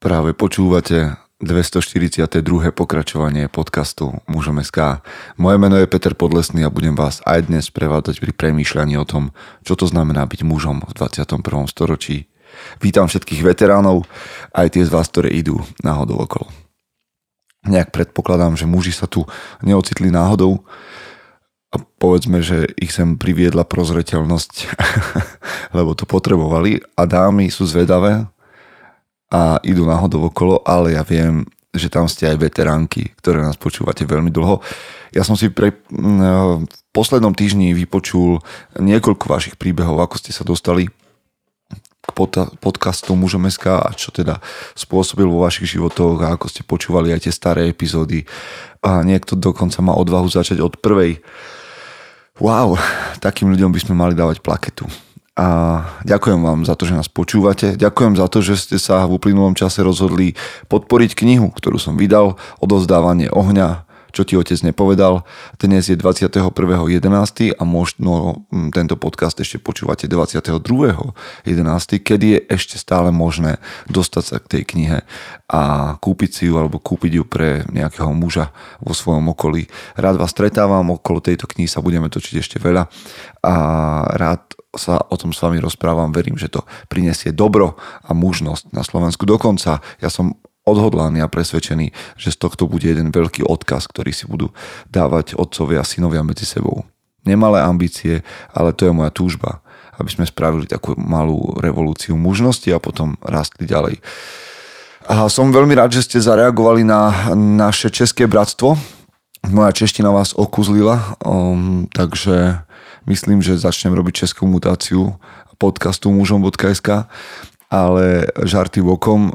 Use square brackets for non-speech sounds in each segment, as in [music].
Práve počúvate 242. pokračovanie podcastu Mužom SK. Moje meno je Peter Podlesný a budem vás aj dnes prevádzať pri premýšľaní o tom, čo to znamená byť mužom v 21. storočí. Vítam všetkých veteránov, aj tie z vás, ktoré idú náhodou okolo. Nejak predpokladám, že muži sa tu neocitli náhodou a povedzme, že ich sem priviedla prozreteľnosť, [laughs] lebo to potrebovali a dámy sú zvedavé, a idú náhodou okolo, ale ja viem, že tam ste aj veteránky, ktoré nás počúvate veľmi dlho. Ja som si pre, v poslednom týždni vypočul niekoľko vašich príbehov, ako ste sa dostali k pod, podcastu Mužom SK a čo teda spôsobil vo vašich životoch a ako ste počúvali aj tie staré epizódy. A niekto dokonca má odvahu začať od prvej. Wow, takým ľuďom by sme mali dávať plaketu a ďakujem vám za to, že nás počúvate. Ďakujem za to, že ste sa v uplynulom čase rozhodli podporiť knihu, ktorú som vydal, Odozdávanie ohňa, čo ti otec nepovedal. Dnes je 21.11. a možno hm, tento podcast ešte počúvate 22.11., kedy je ešte stále možné dostať sa k tej knihe a kúpiť si ju alebo kúpiť ju pre nejakého muža vo svojom okolí. Rád vás stretávam, okolo tejto knihy sa budeme točiť ešte veľa a rád sa o tom s vami rozprávam, verím, že to prinesie dobro a mužnosť na Slovensku. Dokonca ja som odhodlaný a presvedčený, že z tohto bude jeden veľký odkaz, ktorý si budú dávať otcovia a synovia medzi sebou. Nemalé ambície, ale to je moja túžba, aby sme spravili takú malú revolúciu mužnosti a potom rastli ďalej. A som veľmi rád, že ste zareagovali na naše české bratstvo. Moja čeština vás okuzlila, um, takže myslím, že začnem robiť českú mutáciu podcastu mužom.sk, ale žarty vokom.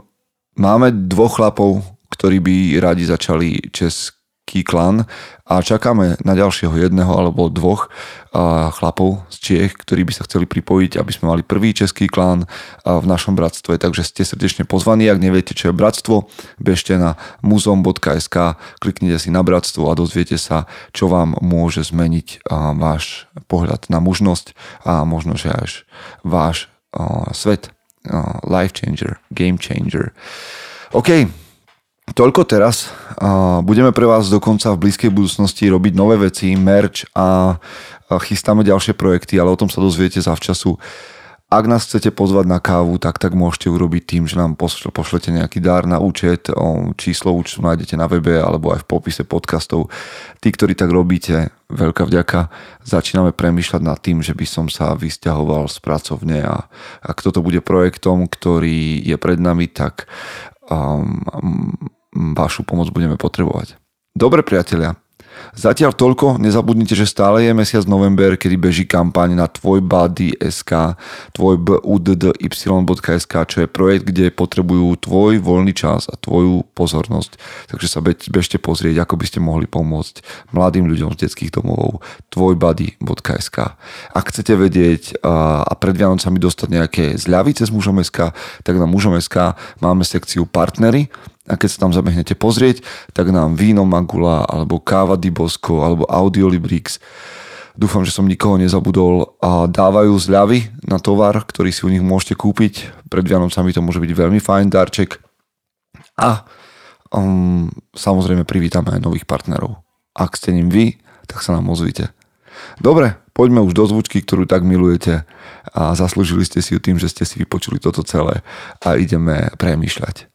Máme dvoch chlapov, ktorí by radi začali český klan a čakáme na ďalšieho jedného alebo dvoch chlapov z Čiech, ktorí by sa chceli pripojiť, aby sme mali prvý český klán v našom bratstve. Takže ste srdečne pozvaní, ak neviete, čo je bratstvo, bežte na muzom.sk, kliknite si na bratstvo a dozviete sa, čo vám môže zmeniť váš pohľad na mužnosť a možno, že až váš svet. Life changer, game changer. OK, Toľko teraz. Budeme pre vás dokonca v blízkej budúcnosti robiť nové veci, merch a chystáme ďalšie projekty, ale o tom sa dozviete zavčasu. Ak nás chcete pozvať na kávu, tak tak môžete urobiť tým, že nám pošlete nejaký dar na účet, číslo účtu nájdete na webe alebo aj v popise podcastov. Tí, ktorí tak robíte, veľká vďaka. Začíname premýšľať nad tým, že by som sa vysťahoval z pracovne a ak toto bude projektom, ktorý je pred nami, tak um, vašu pomoc budeme potrebovať. Dobre priatelia, Zatiaľ toľko, nezabudnite, že stále je mesiac november, kedy beží kampaň na tvojbody.sk, tvojbuddy.sk, čo je projekt, kde potrebujú tvoj voľný čas a tvoju pozornosť. Takže sa bežte pozrieť, ako by ste mohli pomôcť mladým ľuďom z detských domovov tvojbody.sk. Ak chcete vedieť a pred Vianocami dostať nejaké zľavy cez mužom.sk, tak na mužom.sk máme sekciu partnery, a keď sa tam zabehnete pozrieť, tak nám víno Magula, alebo káva Dibosko, alebo Audiolibrix, dúfam, že som nikoho nezabudol, a dávajú zľavy na tovar, ktorý si u nich môžete kúpiť. Pred Vianocami to môže byť veľmi fajn darček. A um, samozrejme privítame aj nových partnerov. Ak ste ním vy, tak sa nám ozvite. Dobre, poďme už do zvučky, ktorú tak milujete a zaslúžili ste si ju tým, že ste si vypočuli toto celé a ideme premýšľať.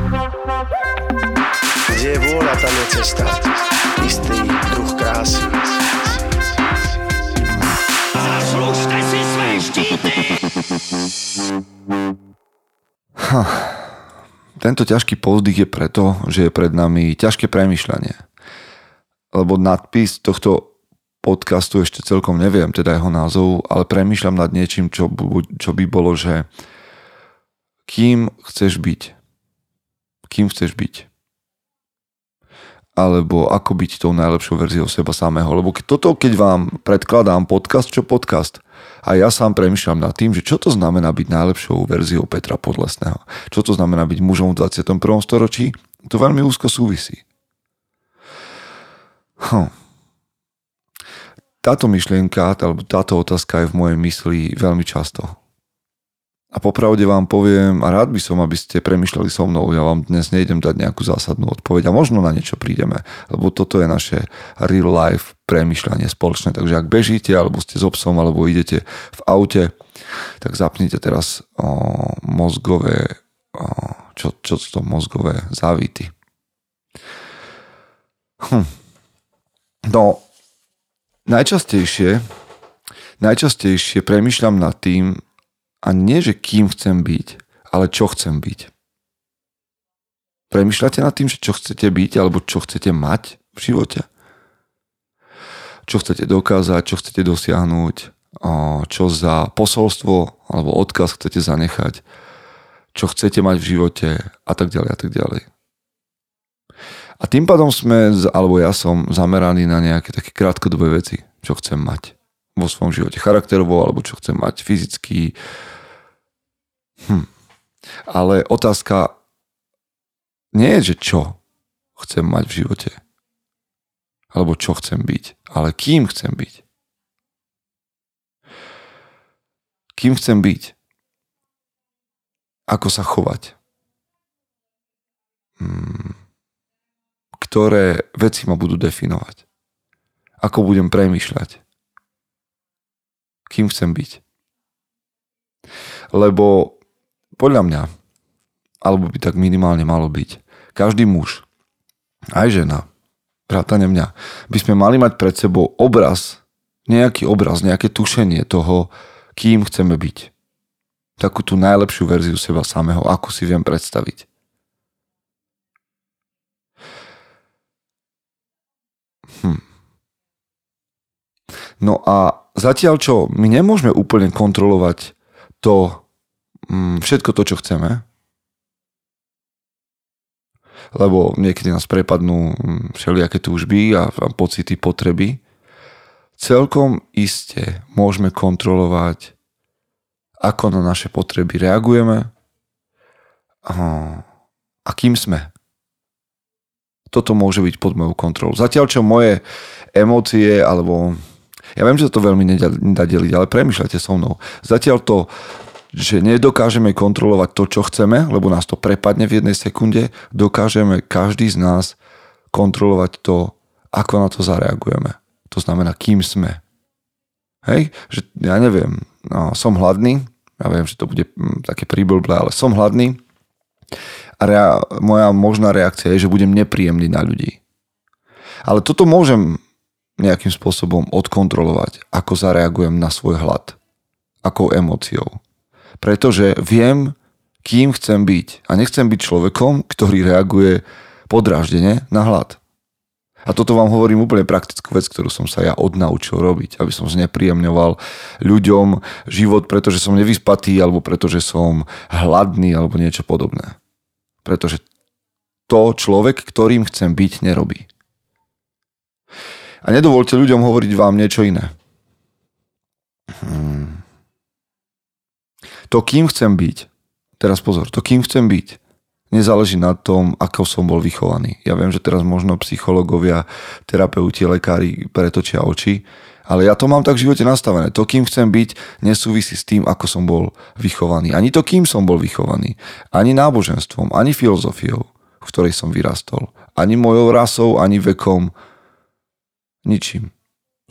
Kde je vôľa, tam je cesta. Istý druh krásy. Zaslužte si své štíty! Ha. Tento ťažký povzdych je preto, že je pred nami ťažké premyšľanie. Lebo nadpis tohto podcastu ešte celkom neviem, teda jeho názov, ale premyšľam nad niečím, čo, čo by bolo, že kým chceš byť? Kým chceš byť? Alebo ako byť tou najlepšou verziou seba samého. Lebo toto, keď vám predkladám podcast, čo podcast, a ja sám premyšľam nad tým, že čo to znamená byť najlepšou verziou Petra Podlesného. Čo to znamená byť mužom v 21. storočí, to veľmi úzko súvisí. Hm. Táto myšlienka, alebo táto otázka je v mojej mysli veľmi často. A popravde vám poviem, a rád by som, aby ste premyšľali so mnou, ja vám dnes nejdem dať nejakú zásadnú odpoveď a možno na niečo prídeme, lebo toto je naše real life premyšľanie spoločné. Takže ak bežíte, alebo ste s obsom, alebo idete v aute, tak zapnite teraz o, mozgové, o, čo, čo to mozgové závity. Hm. No, najčastejšie, najčastejšie premyšľam nad tým, a nie, že kým chcem byť, ale čo chcem byť. Premýšľate nad tým, že čo chcete byť alebo čo chcete mať v živote? Čo chcete dokázať, čo chcete dosiahnuť, čo za posolstvo alebo odkaz chcete zanechať, čo chcete mať v živote a tak ďalej a tak ďalej. A tým pádom sme, alebo ja som zameraný na nejaké také krátkodobé veci, čo chcem mať vo svojom živote charakterovo, alebo čo chcem mať fyzicky, Hm. Ale otázka nie je, že čo chcem mať v živote. Alebo čo chcem byť. Ale kým chcem byť. Kým chcem byť. Ako sa chovať. Hmm. Ktoré veci ma budú definovať. Ako budem premýšľať. Kým chcem byť. Lebo podľa mňa, alebo by tak minimálne malo byť, každý muž, aj žena, vrátane mňa, by sme mali mať pred sebou obraz, nejaký obraz, nejaké tušenie toho, kým chceme byť. Takú tú najlepšiu verziu seba samého, ako si viem predstaviť. Hm. No a zatiaľ čo my nemôžeme úplne kontrolovať to, mm, všetko to, čo chceme, lebo niekedy nás prepadnú mm, všelijaké túžby a, a pocity, potreby. Celkom iste môžeme kontrolovať, ako na naše potreby reagujeme a, kým sme. Toto môže byť pod mojou kontrolou. Zatiaľ, čo moje emócie, alebo ja viem, že to veľmi nedá deliť, ale premyšľajte so mnou. Zatiaľ to, že nedokážeme kontrolovať to, čo chceme, lebo nás to prepadne v jednej sekunde, dokážeme každý z nás kontrolovať to, ako na to zareagujeme. To znamená, kým sme. Hej, že ja neviem, no, som hladný, ja viem, že to bude hm, také príblblé, ale som hladný a rea- moja možná reakcia je, že budem nepríjemný na ľudí. Ale toto môžem nejakým spôsobom odkontrolovať, ako zareagujem na svoj hlad. Akou emóciou pretože viem, kým chcem byť. A nechcem byť človekom, ktorý reaguje podráždene na hlad. A toto vám hovorím úplne praktickú vec, ktorú som sa ja odnaučil robiť, aby som znepríjemňoval ľuďom život, pretože som nevyspatý, alebo pretože som hladný, alebo niečo podobné. Pretože to človek, ktorým chcem byť, nerobí. A nedovolte ľuďom hovoriť vám niečo iné. Hmm to, kým chcem byť, teraz pozor, to, kým chcem byť, nezáleží na tom, ako som bol vychovaný. Ja viem, že teraz možno psychológovia, terapeuti, lekári pretočia oči, ale ja to mám tak v živote nastavené. To, kým chcem byť, nesúvisí s tým, ako som bol vychovaný. Ani to, kým som bol vychovaný. Ani náboženstvom, ani filozofiou, v ktorej som vyrastol. Ani mojou rasou, ani vekom. Ničím.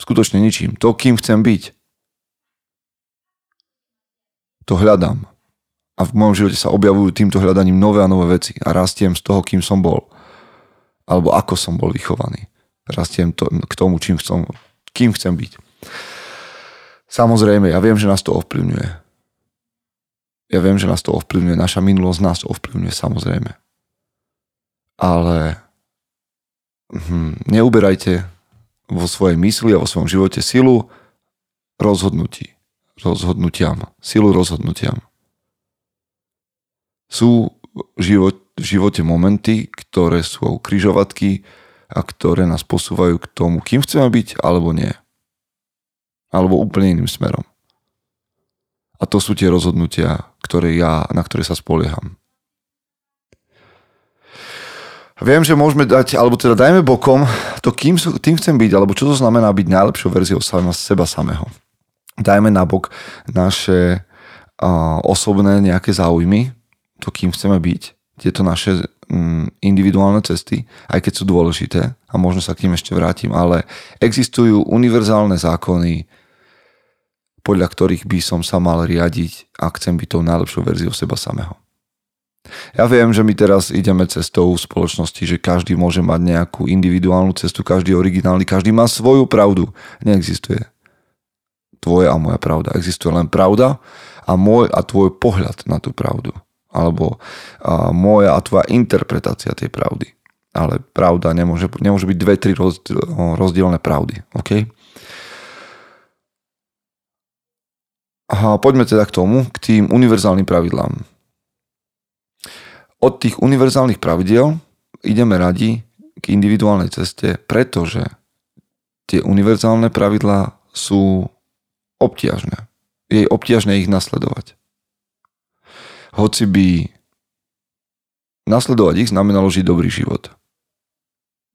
Skutočne ničím. To, kým chcem byť, to hľadám. A v mojom živote sa objavujú týmto hľadaním nové a nové veci a rastiem z toho, kým som bol. Alebo ako som bol vychovaný. Rastiem to, k tomu, čím chcem, kým chcem byť. Samozrejme, ja viem, že nás to ovplyvňuje. Ja viem, že nás to ovplyvňuje. Naša minulosť nás ovplyvňuje, samozrejme. Ale hm, neuberajte vo svojej mysli a vo svojom živote silu rozhodnutí rozhodnutiam, silu rozhodnutiam. Sú v, život, v živote momenty, ktoré sú križovatky a ktoré nás posúvajú k tomu, kým chceme byť, alebo nie. Alebo úplne iným smerom. A to sú tie rozhodnutia, ktoré ja, na ktoré sa spolieham. Viem, že môžeme dať, alebo teda dajme bokom to, kým, tým chcem byť, alebo čo to znamená byť najlepšou verziou seba samého. Dajme nabok naše uh, osobné nejaké záujmy, to, kým chceme byť, tieto naše Mm, individuálne cesty, aj keď sú dôležité a možno sa k tým ešte vrátim, ale existujú univerzálne zákony, podľa ktorých by som sa mal riadiť a chcem byť tou najlepšou verziou seba samého. Ja viem, že my teraz ideme cestou v spoločnosti, že každý môže mať nejakú individuálnu cestu, každý originálny, každý má svoju pravdu. Neexistuje tvoja a moja pravda. Existuje len pravda a môj a tvoj pohľad na tú pravdu alebo a, moja a tvoja interpretácia tej pravdy. Ale pravda nemôže, nemôže byť dve, tri rozdielne pravdy. OK? A poďme teda k tomu, k tým univerzálnym pravidlám. Od tých univerzálnych pravidiel ideme radi k individuálnej ceste, pretože tie univerzálne pravidlá sú obtiažné. Je obtiažné ich nasledovať hoci by nasledovať ich znamenalo žiť dobrý život.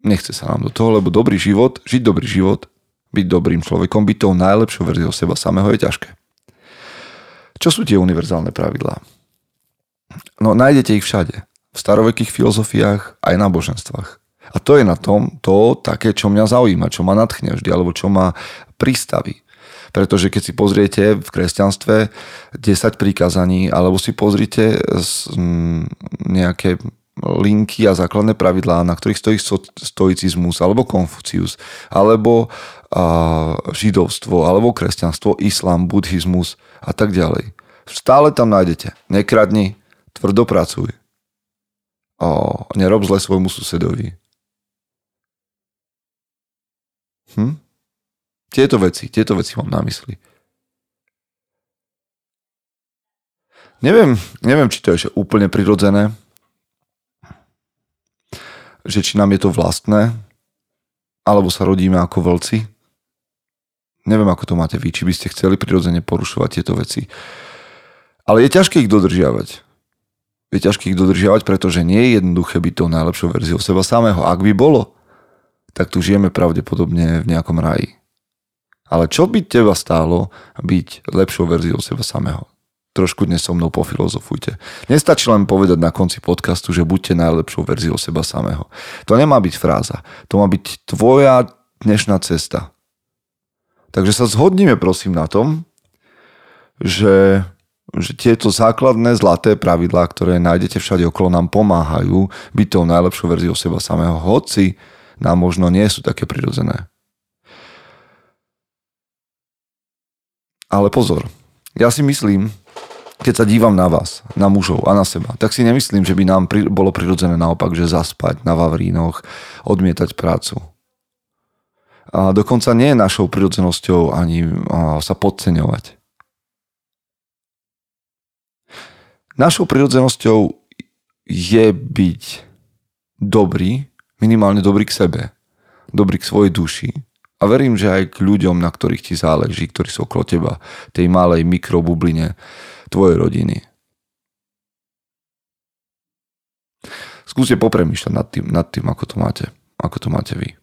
Nechce sa nám do toho, lebo dobrý život, žiť dobrý život, byť dobrým človekom, byť tou najlepšou verziou seba samého je ťažké. Čo sú tie univerzálne pravidlá? No nájdete ich všade. V starovekých filozofiách aj náboženstvách. A to je na tom to také, čo mňa zaujíma, čo ma nadchne vždy, alebo čo ma pristaví. Pretože keď si pozriete v kresťanstve 10 príkazaní, alebo si pozrite nejaké linky a základné pravidlá, na ktorých stojí stoicizmus, alebo konfucius, alebo židovstvo, alebo kresťanstvo, islám, buddhizmus a tak ďalej. Stále tam nájdete. Nekradni, tvrdo pracuj. O, nerob zle svojmu susedovi. Hm? Tieto veci, tieto veci mám na mysli. Neviem, neviem, či to je úplne prirodzené, že či nám je to vlastné, alebo sa rodíme ako vlci. Neviem, ako to máte vy, či by ste chceli prirodzene porušovať tieto veci. Ale je ťažké ich dodržiavať. Je ťažké ich dodržiavať, pretože nie je jednoduché byť tou najlepšou verziou seba samého. Ak by bolo, tak tu žijeme pravdepodobne v nejakom raji. Ale čo by teba stálo byť lepšou verziou seba samého? Trošku dnes so mnou pofilozofujte. Nestačí len povedať na konci podcastu, že buďte najlepšou verziou seba samého. To nemá byť fráza. To má byť tvoja dnešná cesta. Takže sa zhodníme prosím na tom, že, že tieto základné zlaté pravidlá, ktoré nájdete všade okolo, nám pomáhajú byť tou najlepšou verziou seba samého, hoci nám možno nie sú také prirodzené. Ale pozor, ja si myslím, keď sa dívam na vás, na mužov a na seba, tak si nemyslím, že by nám pri, bolo prirodzené naopak, že zaspať na Vavrínoch, odmietať prácu. A dokonca nie je našou prirodzenosťou ani sa podceňovať. Našou prirodzenosťou je byť dobrý, minimálne dobrý k sebe, dobrý k svojej duši, a verím, že aj k ľuďom, na ktorých ti záleží, ktorí sú okolo teba, tej malej mikrobubline tvojej rodiny. Skúste popremýšľať nad tým, nad tým ako, to máte, ako to máte vy.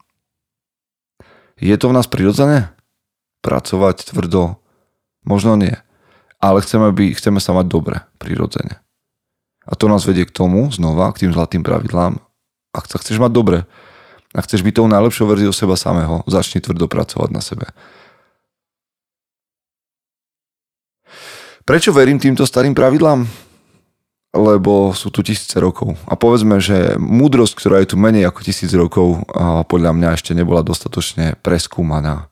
Je to v nás prirodzené? Pracovať tvrdo? Možno nie. Ale chceme, by, chceme sa mať dobre, prirodzene. A to nás vedie k tomu, znova, k tým zlatým pravidlám. Ak sa chceš mať dobre, a chceš byť tou najlepšou verziou seba samého, začni tvrdo pracovať na sebe. Prečo verím týmto starým pravidlám? Lebo sú tu tisíce rokov. A povedzme, že múdrosť, ktorá je tu menej ako tisíc rokov, podľa mňa ešte nebola dostatočne preskúmaná.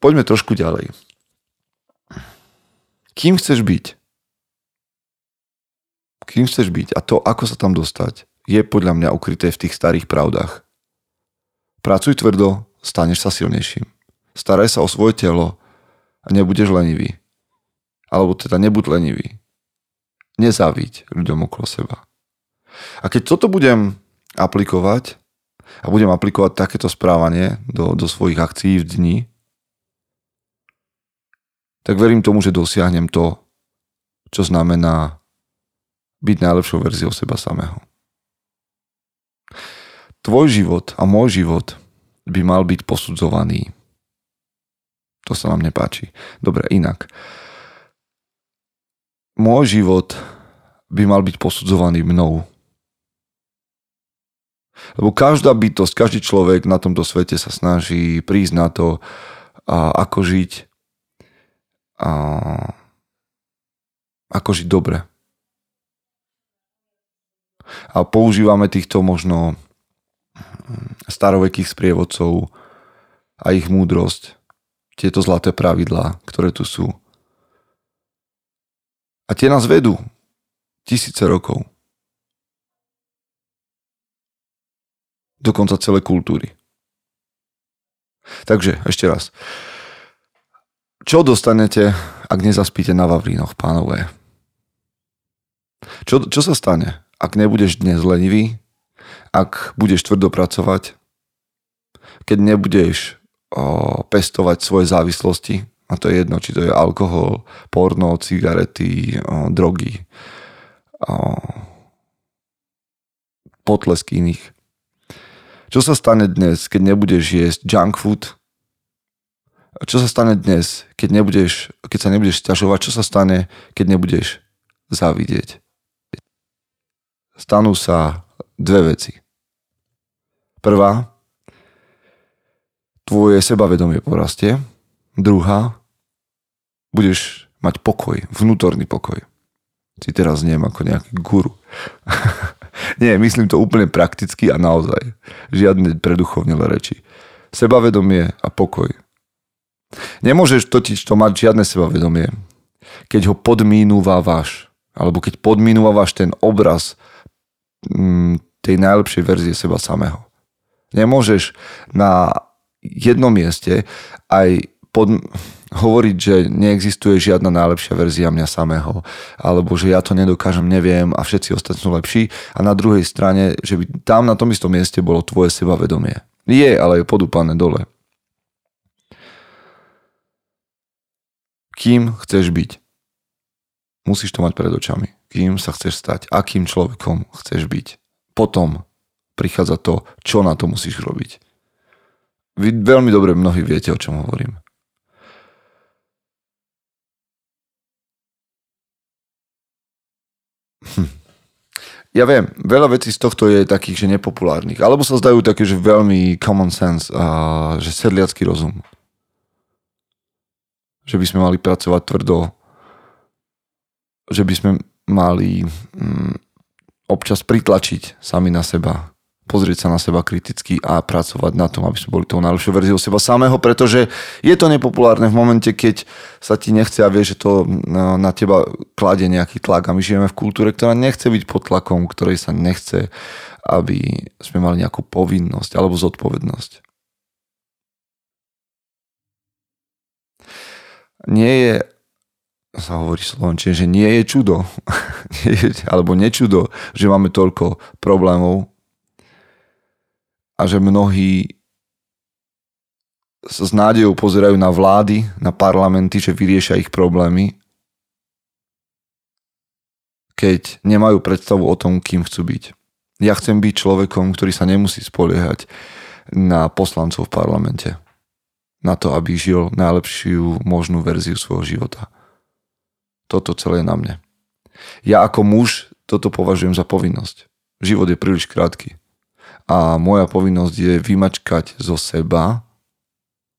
Poďme trošku ďalej. Kým chceš byť? kým chceš byť a to, ako sa tam dostať, je podľa mňa ukryté v tých starých pravdách. Pracuj tvrdo, staneš sa silnejším. Staraj sa o svoje telo a nebudeš lenivý. Alebo teda nebuď lenivý. Nezáviť ľuďom okolo seba. A keď toto budem aplikovať a budem aplikovať takéto správanie do, do svojich akcií v dni, tak verím tomu, že dosiahnem to, čo znamená byť najlepšou verziou seba samého. Tvoj život a môj život by mal byť posudzovaný. To sa nám nepáči. Dobre, inak. Môj život by mal byť posudzovaný mnou. Lebo každá bytosť, každý človek na tomto svete sa snaží prísť na to, ako žiť, a ako žiť dobre. A používame týchto možno starovekých sprievodcov a ich múdrosť, tieto zlaté pravidlá, ktoré tu sú. A tie nás vedú tisíce rokov. Dokonca celé kultúry. Takže, ešte raz. Čo dostanete, ak nezaspíte na Vavrínoch, pánové? Čo, čo sa stane, ak nebudeš dnes lenivý, ak budeš tvrdo pracovať, keď nebudeš o, pestovať svoje závislosti, a to je jedno, či to je alkohol, porno, cigarety, o, drogy, o, potlesky iných. Čo sa stane dnes, keď nebudeš jesť junk food? Čo sa stane dnes, keď, nebudeš, keď sa nebudeš ťažovať? Čo sa stane, keď nebudeš závidieť? Stanú sa dve veci. Prvá, tvoje sebavedomie porastie. Druhá, budeš mať pokoj, vnútorný pokoj. Si teraz neviem ako nejaký guru. [laughs] Nie, myslím to úplne prakticky a naozaj. Žiadne preduchovnelé reči. Sebavedomie a pokoj. Nemôžeš totiž to mať žiadne sebavedomie, keď ho podmínúvávaš, alebo keď podmínúvávaš ten obraz mm, tej najlepšej verzie seba samého. Nemôžeš na jednom mieste aj pod, hovoriť, že neexistuje žiadna najlepšia verzia mňa samého, alebo že ja to nedokážem, neviem a všetci ostatní sú lepší a na druhej strane, že by tam na tom istom mieste bolo tvoje sebavedomie. Je, ale je podúpané dole. Kým chceš byť? Musíš to mať pred očami. Kým sa chceš stať? Akým človekom chceš byť? Potom prichádza to, čo na to musíš robiť. Vy veľmi dobre mnohí viete, o čom hovorím. Hm. Ja viem, veľa vecí z tohto je takých, že nepopulárnych. Alebo sa zdajú také, že veľmi common sense a že sedliacký rozum. Že by sme mali pracovať tvrdo. Že by sme mali mm, občas pritlačiť sami na seba pozrieť sa na seba kriticky a pracovať na tom, aby sme boli tou najlepšou verziou seba samého, pretože je to nepopulárne v momente, keď sa ti nechce a vie, že to na teba kladie nejaký tlak a my žijeme v kultúre, ktorá nechce byť pod tlakom, ktorej sa nechce, aby sme mali nejakú povinnosť alebo zodpovednosť. Nie je sa hovorí slovenčine, že nie je čudo, [laughs] alebo nečudo, že máme toľko problémov a že mnohí s nádejou pozerajú na vlády, na parlamenty, že vyriešia ich problémy, keď nemajú predstavu o tom, kým chcú byť. Ja chcem byť človekom, ktorý sa nemusí spoliehať na poslancov v parlamente. Na to, aby žil najlepšiu možnú verziu svojho života. Toto celé je na mne. Ja ako muž toto považujem za povinnosť. Život je príliš krátky a moja povinnosť je vymačkať zo seba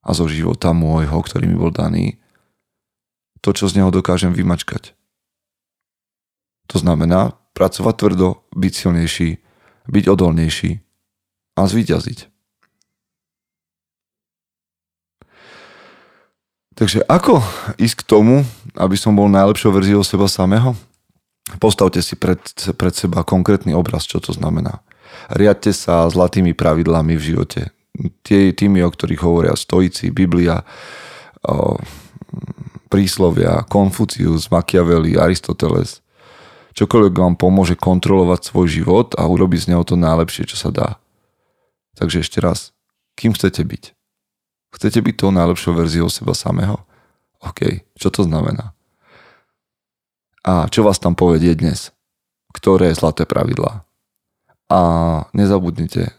a zo života môjho, ktorý mi bol daný, to, čo z neho dokážem vymačkať. To znamená pracovať tvrdo, byť silnejší, byť odolnejší a zvíťaziť. Takže ako ísť k tomu, aby som bol najlepšou verziou seba samého? Postavte si pred, pred seba konkrétny obraz, čo to znamená riadte sa zlatými pravidlami v živote. Tie, tými, o ktorých hovoria stoici, Biblia, o, príslovia, Konfucius, Machiavelli, Aristoteles. Čokoľvek vám pomôže kontrolovať svoj život a urobiť z neho to najlepšie, čo sa dá. Takže ešte raz, kým chcete byť? Chcete byť tou najlepšou verziou seba samého? OK, čo to znamená? A čo vás tam povedie dnes? Ktoré zlaté pravidlá? A nezabudnite,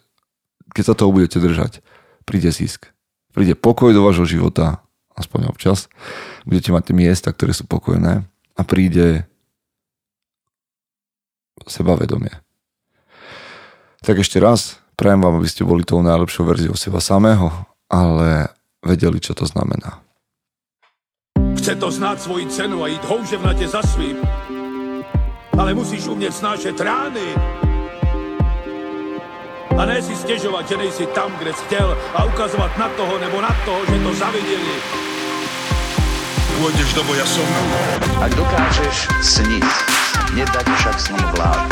keď sa toho budete držať, príde zisk. Príde pokoj do vášho života, aspoň občas. Budete mať tie miesta, ktoré sú pokojné a príde sebavedomie. Tak ešte raz, prajem vám, aby ste boli tou najlepšou verziou seba samého, ale vedeli, čo to znamená. Chce to znát svoji cenu a jít houževnatě za svým. Ale musíš umět snášet rány. A ne si stěžovat, že nejsi tam, kde jsi chtěl a ukazovat na toho nebo na toho, že to zaviděli. Pôjdeš do boja som. Ak dokážeš sniť, nedať však sním vlád.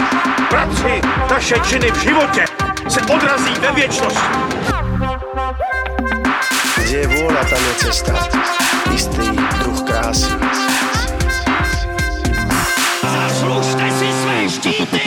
Práci, naše činy v životě se odrazí ve věčnosti. Kde je vôľa, tam je cesta. Istý druh krásy. Zaslužte si své štíty!